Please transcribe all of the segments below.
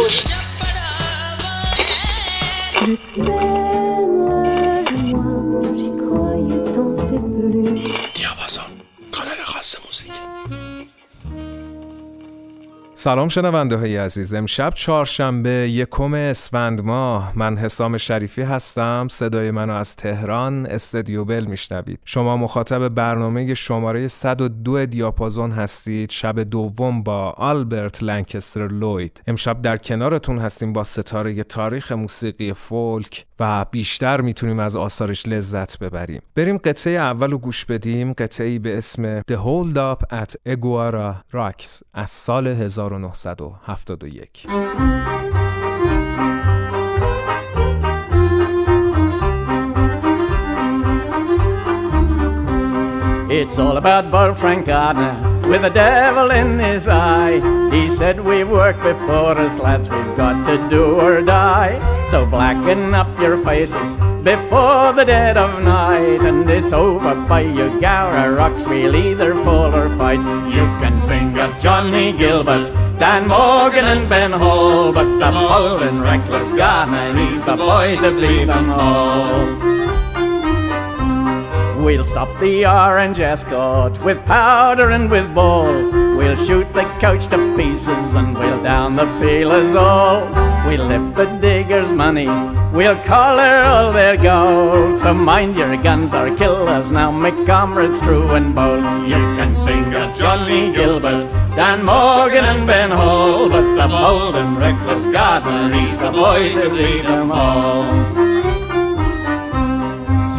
Thank you. سلام شنونده های عزیز. امشب چهارشنبه یکم اسفند ماه. من حسام شریفی هستم. صدای منو از تهران استدیو بل میشنوید. شما مخاطب برنامه شماره 102 دیاپازون هستید. شب دوم با آلبرت لنکستر لوید. امشب در کنارتون هستیم با ستاره تاریخ موسیقی فولک و بیشتر می‌تونیم از آثارش لذت ببریم. بریم قطعه اول رو گوش بدیم. قطعه به اسم The Hold Up at Eguara Rocks از سال 1971 It's all about Burl Frank Gardiner with a devil in his eye. He said, We've worked before us, lads, we've got to do or die. So blacken up your faces before the dead of night. And it's over by Eugowra rocks, we'll either fall or fight. You can sing of Johnny Gilbert. Dan Morgan and Ben Hall, but the bold and reckless Garner, he's the boy to bleed them all. We'll stop the orange escort with powder and with ball. We'll shoot the coach to pieces and we'll down the peelers all. We'll lift the diggers' money, we'll collar all their gold. So mind your guns or killers now, make comrades true and bold. You can sing a Johnny Gilbert, Dan Morgan and Ben Hall, but the bold and reckless Gardiner, he's the boy to lead them all.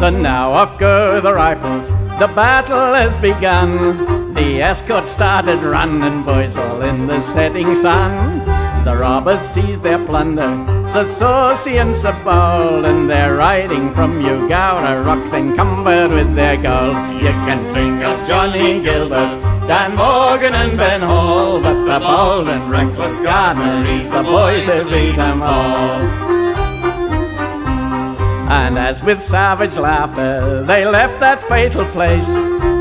So now off go the rifles, the battle has begun. The escort started running, boys, all in the setting sun. The robbers seized their plunder, so saucy and bold, and they're riding from Eugowra rocks encumbered with their gold. You can sing of Johnny Gilbert, Dan Morgan and Ben Hall, but the bold and reckless Gardiner, he's the boy to beat them all. And as with savage laughter they left that fatal place,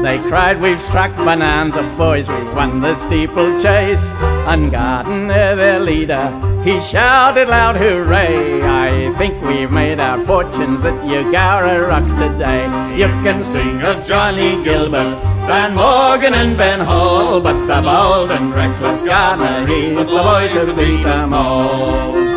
they cried, We've struck Bonanza, boys, we've won the steeplechase. And Gardiner, uh, their leader, he shouted loud hooray. I think we've made our fortunes at Eugowra Rocks today. You can sing of Johnny Gilbert, Dan Morgan and Ben Hall, but the bold and reckless Gardner, he's the boy to beat them all.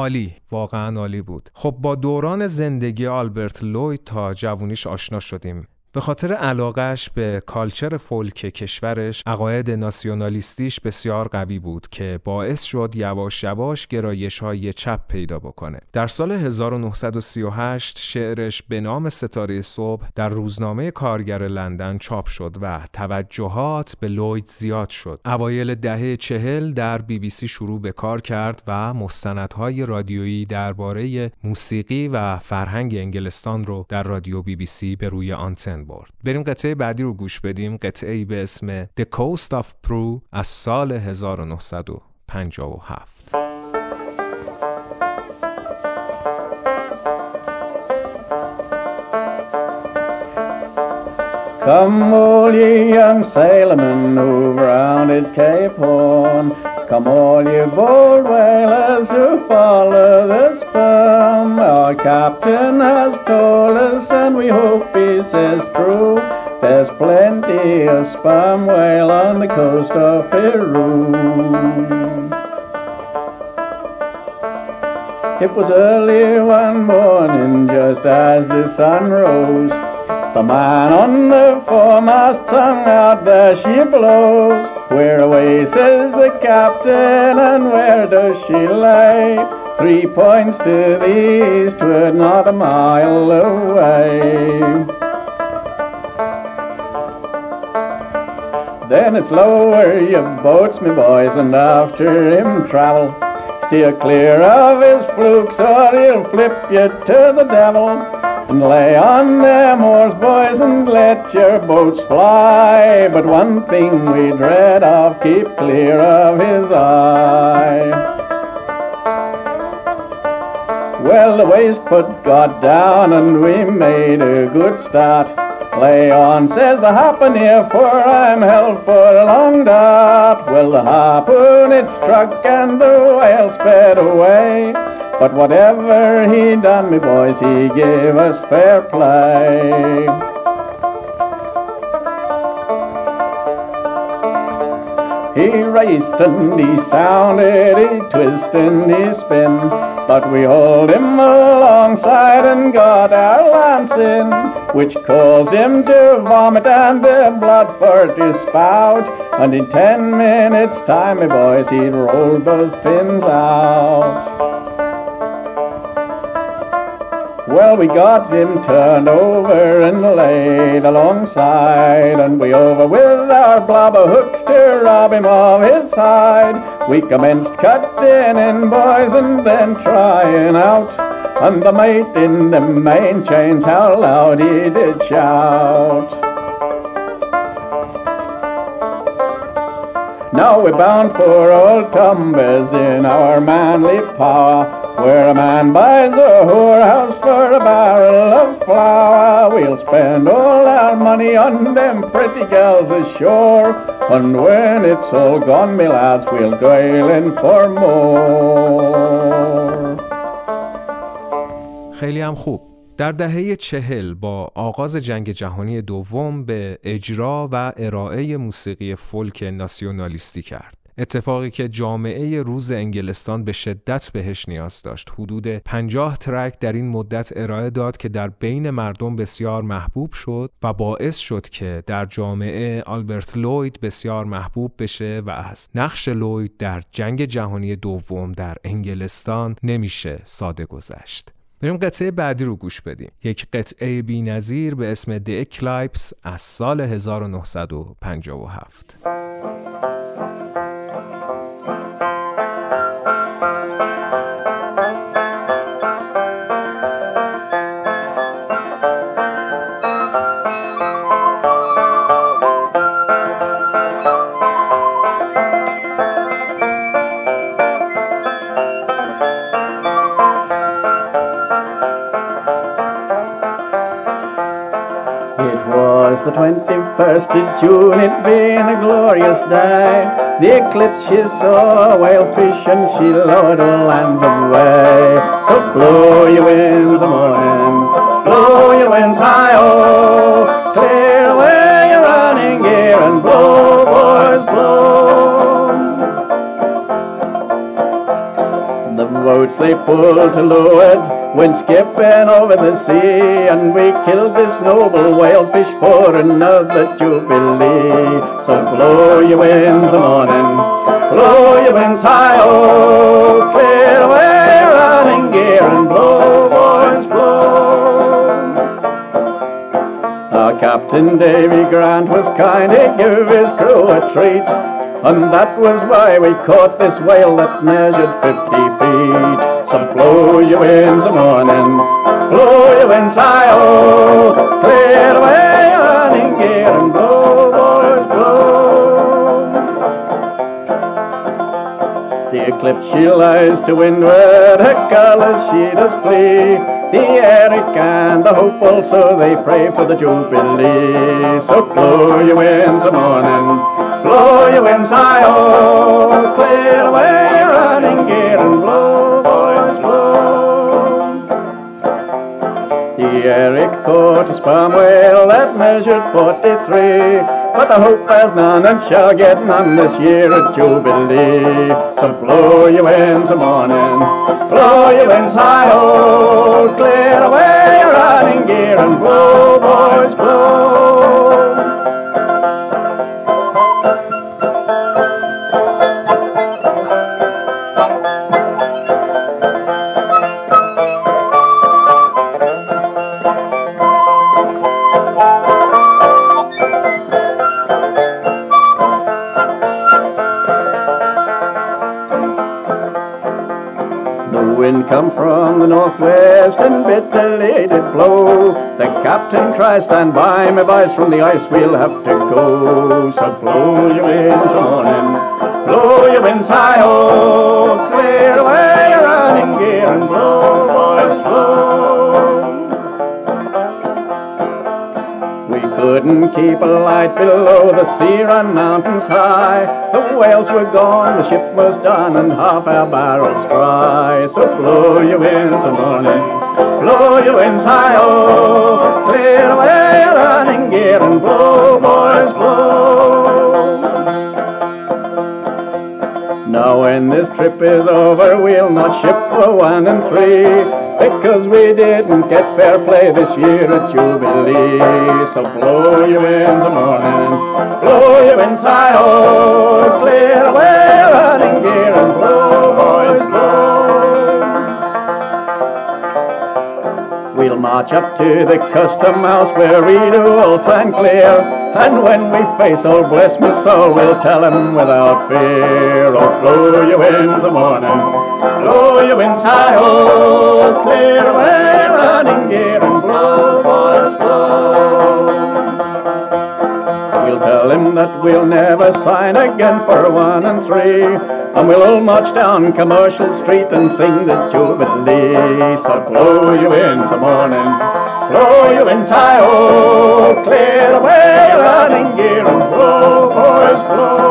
عالی واقعا عالی بود. خب با دوران زندگی آلبرت لوید تا جوونیش آشنا شدیم. به خاطر علاقش به کالچر فولک کشورش عقاید ناسیونالیستیش بسیار قوی بود که باعث شد یواش یواش گرایش های چپ پیدا بکنه. در سال 1938 شعرش به نام ستاره صبح در روزنامه کارگر لندن چاپ شد و توجهات به لوید زیاد شد. اوایل دهه چهل در بی بی سی شروع به کار کرد و مستندهای رادیویی درباره موسیقی و فرهنگ انگلستان رو در رادیو بی بی سی به روی آنتن برد بریم قطعه بعدی رو گوش بدیم قطعه ای به اسم The Coast of Peru از سال 1957 Come all ye young sailormen who rounded Cape Horn Come all you bold whalers who follow the sperm. Our captain has told us, and we hope he says true. There's plenty of sperm whale on the coast of Peru. It was early one morning, just as the sun rose. The man on the foremast sung out, there she blows. Where away, says the captain, and where does she lay? Three points to the eastward, not a mile away. Then it's lower your boats, me boys, and after him travel. Steer clear of his flukes, or he'll flip you to the devil. And lay on them oars, boys, and let your boats fly. But one thing we dread of, keep clear of his eye. Well, the waist boat got down and we made a good start. Lay on, says the harpooner, for I'm held for a long dart. Well, the harpoon it struck and the whale sped away. But whatever he done, me boys, he gave us fair play. He raced and he sounded, he twist and he spin, but we hauled him alongside and got our lance in, which caused him to vomit and the blood for to spout, and in ten minutes' time, me boys, he'd rolled both fins out. Well, we got him turned over and laid alongside, and we over with our blubber hooks to rob him of his hide. We commenced cutting in, boys, and then trying out, and the mate in the main chains, how loud he did shout. Now we're bound for old Tumbez in our manly power. Where a man buys a whorehouse for a barrel of flour, we'll spend all our money on them pretty gals ashore. And when it's all gone, me lads, we'll go in for more. خیلی هم خوب. در دهه چهل با آغاز جنگ جهانی دوم به اجرا و ارائه موسیقی فولک ناسیونالیستی کرد. اتفاقی که جامعه روز انگلستان به شدت بهش نیاز داشت. حدود 50 ترک در این مدت ارائه داد که در بین مردم بسیار محبوب شد و باعث شد که در جامعه آلبرت لوید بسیار محبوب بشه و از نقش لوید در جنگ جهانی دوم در انگلستان نمیشه ساده گذشت. بریم قطعه بعدی رو گوش بدیم. یک قطعه بی نظیر به اسم The Eclipse از سال 1957 the 21st of June, it being a glorious day. The eclipse she saw a whalefish and she lowered her lands away. So blow your winds a morning, blow your winds high-oh, clear away your running gear and blow, they pulled to leeward went skipping over the sea, and we killed this noble whalefish for another jubilee. So blow your winds the morning, blow your winds high, oh, clear away running gear and blow, boys, blow. Our Captain Davy Grant was kind, he gave his crew a treat. And that was why we caught this whale that measured fifty feet. So blow your winds a morning, blow your winds high, oh, clear away running gear and blow, boys, blow. The eclipse she lies to windward, her colours she does flee. The Eric and the hopeful, so they pray for the Jubilee. So blow your winds a morning Blow your winds high, oh, clear away running gear and blow, boys, blow. The Eric caught a sperm whale that measured 43, but the hope has none and shall get none this year at Jubilee. So blow your winds a morning, blow your winds high, oh, clear away your running gear and blow, boys, blow. Come from the northwest and bitterly did blow. The captain tries stand by, my boys, from the ice we'll have to go. So blow your winds morning, blow your winds high, oh, couldn't keep a light below the sea run mountains high. The whales were gone, the ship was done, and half our barrels dry. So blow your winds a morning, blow your winds high-oh, clear away running gear and blow, boys, blow. Now when this trip is over, we'll not ship for one and three. Because we didn't get fair play this year at Jubilee. So blow your winds a morning, blow winds high ho, clear away running gear and blow, boys, blow. We'll march up to the custom house where we do all stand clear. And when we face old bless my soul, we'll tell him without fear. Oh, blow your winds a morning, blow your winds high, oh, clear away running gear and blow, boys, blow. We'll tell him that we'll never sign again for one and three. And we'll all march down Commercial Street and sing the Jubilee. So blow your winds a morning, Your winds high, oh, clear away your running gear and blow, boys, blow.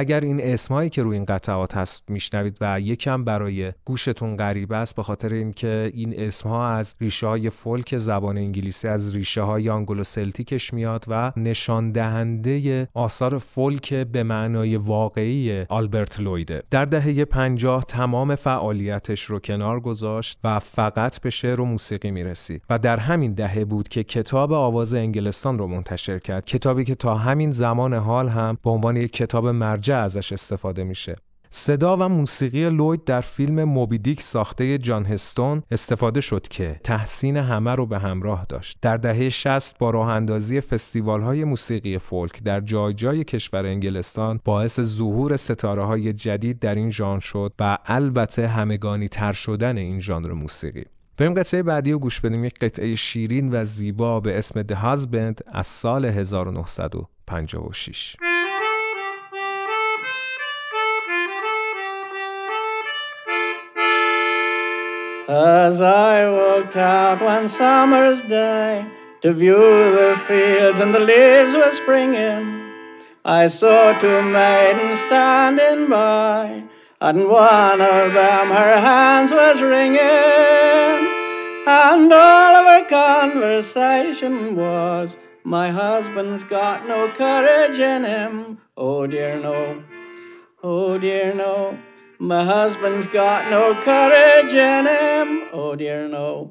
اگر این اسمایی که روی این قطعات هست میشنوید و یکم برای گوشتون غریبه است به خاطر اینکه این اسمها از ریشه های فولک زبان انگلیسی از ریشه های آنگلو سلتیکش میاد و نشان دهنده آثار فولک به معنای واقعی آلبرت لویده. در دهه 50 تمام فعالیتش رو کنار گذاشت و فقط به شعر و موسیقی می‌رسید و در همین دهه بود که کتاب آواز انگلستان رو منتشر کرد. کتابی که تا همین زمان حال هم به عنوان یک کتاب مرجع ازش استفاده میشه صدا و موسیقی لوید در فیلم موبیدیک ساخته جان هستون استفاده شد که تحسین همه رو به همراه داشت. در دهه 60 با راه اندازی فستیوال های موسیقی فولک در جای جای کشور انگلستان باعث ظهور ستاره های جدید در این ژانر شد و البته همگانی تر شدن این ژانر موسیقی. بریم قطعه بعدی رو گوش بدیم یک قطعه شیرین و زیبا به اسم The Husband از سال 1956 As I walked out one summer's day to view the fields and the leaves were springing, I saw two maidens standing by, and one of them her hands was wringing, and all of her conversation was, My husband's got no courage in him, oh dear no, oh dear no. My husband's got no courage in him, oh dear no.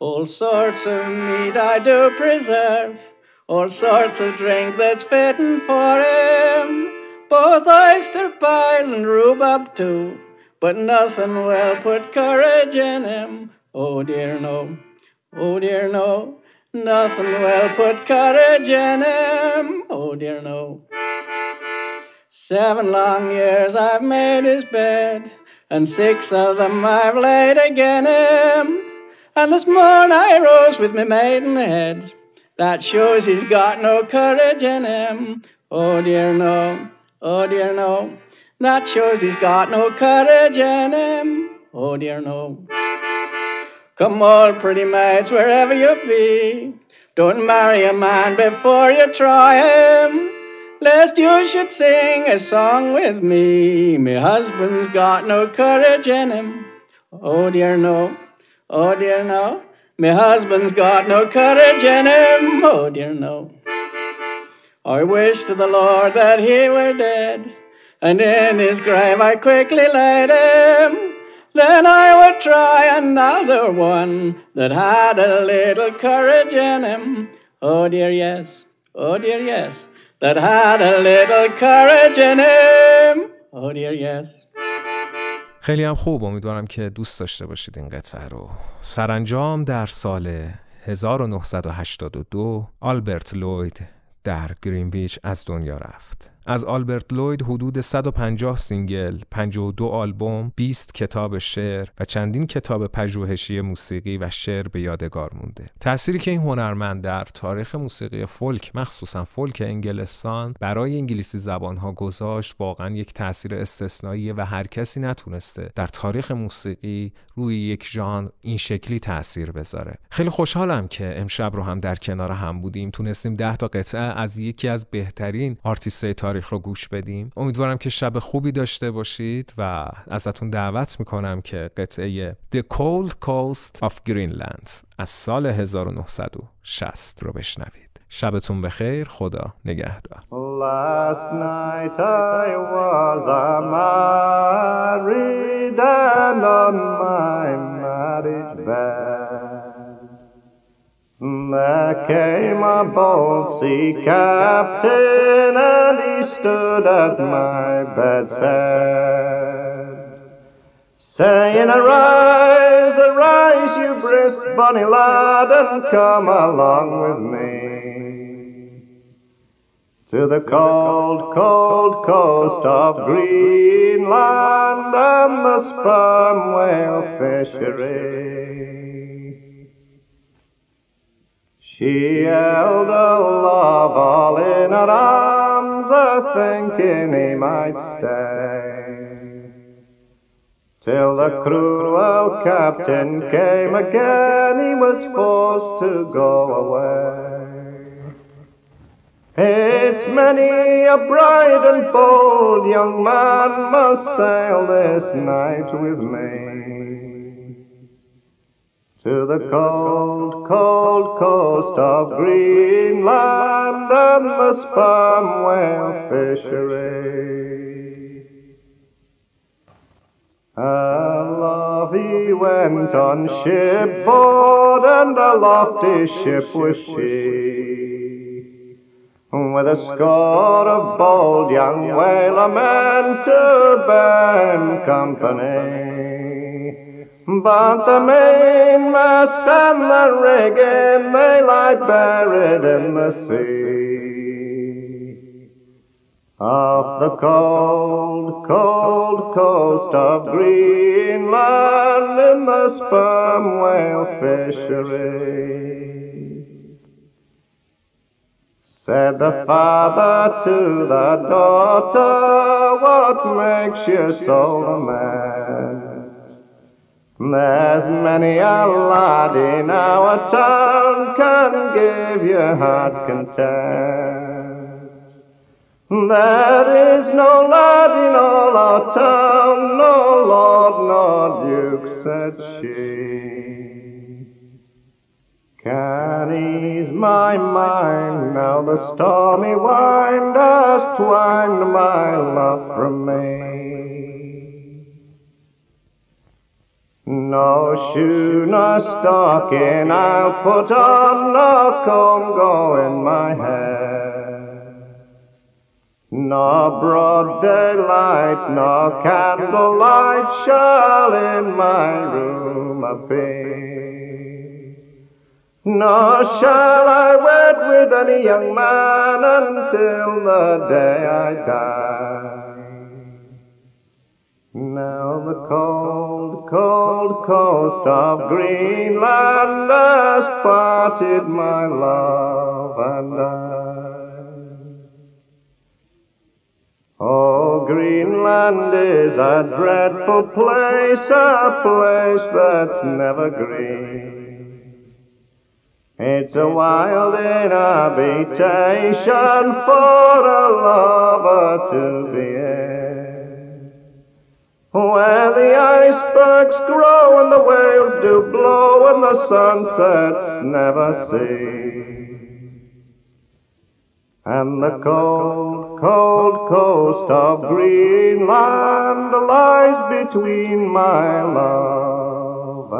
All sorts of meat I do preserve, all sorts of drink that's fitting for him, both oyster pies and rhubarb too, but nothing will put courage in him, oh dear no, oh dear no. Nothing will put courage in him, oh dear no. Seven long years I've made his bed, and six of them I've laid again him. And this morn I rose with my maidenhead. That shows he's got no courage in him. Oh dear no, oh dear no. That shows he's got no courage in him. Oh dear no. Come all pretty maids wherever you be. Don't marry a man before you try him lest you should sing a song with me. My husband's got no courage in him. Oh dear no, oh dear no. My husband's got no courage in him. Oh dear no. I wish to the Lord that he were dead, and in his grave I quickly laid him. Then I would try another one that had a little courage in him. Oh dear yes, oh dear yes. That had a little courage in him. Oh dear, yes. خیلی هم خوب امیدوارم که دوست داشته باشید این قطعه رو سرانجام در سال 1982 آلبرت لوید در گرینویچ از دنیا رفت از آلبرت لوید حدود 150 سینگل، 52 آلبوم، 20 کتاب شعر و چندین کتاب پژوهشی موسیقی و شعر به یادگار مونده. تأثیری که این هنرمند در تاریخ موسیقی فولک، مخصوصا فولک انگلستان برای انگلیسی زبانها گذاشت واقعا یک تاثیر استثنایی و هر کسی نتونسته در تاریخ موسیقی روی یک ژانر این شکلی تاثیر بذاره. خیلی خوشحالم که امشب رو هم در کنار هم بودیم تونستیم 10 تا قطعه از یکی از بهترین آرتیست تاریخ رو گوش بدیم. امیدوارم که شب خوبی داشته باشید و ازتون دعوت می‌کنم که قطعه The Cold Coast of Greenland از سال 1960 رو بشنوید. شبتون بخیر خدا نگهدار. Last night I was a my marriage bed. There came a bold sea captain and he stood at my bedside Saying, arise, arise, you brisk bonny lad, and come along with me to the cold, cold coast of Greenland and the sperm whale fishery. She held a love all in her arms, a thinking he might stay. Till the cruel captain came again, he was forced to go away. It's many a bright and bold young man must sail this night with me to the cold, cold coast of Greenland and the sperm whale fishery. Aloft he went on shipboard, and aloft his ship was she with a score of bold young whalemen to bear company. But the mainmast and the rigging, they lie buried in the sea. Off the cold, cold coast of Greenland in the sperm whale fishery. Said the father to the daughter, What makes you so mad? There's many a lad in our town can give you heart content. There is no lad in all our town, no lord nor duke, said she. Can ease my mind now the stormy wind has twined my love from me. No shoe nor stocking I'll put on, no comb go in my hair. No broad daylight, no candlelight shall in my room appear. Nor shall I wed with any young man until the day I die. Now the cold, cold coast of Greenland has parted my love and I. Oh, Greenland is a dreadful place, a place that's never green. It's a wild inhabitation for a lover to be in. Where the icebergs grow and the whales do blow and the sunsets never see. And the cold, cold coast of Greenland lies between my love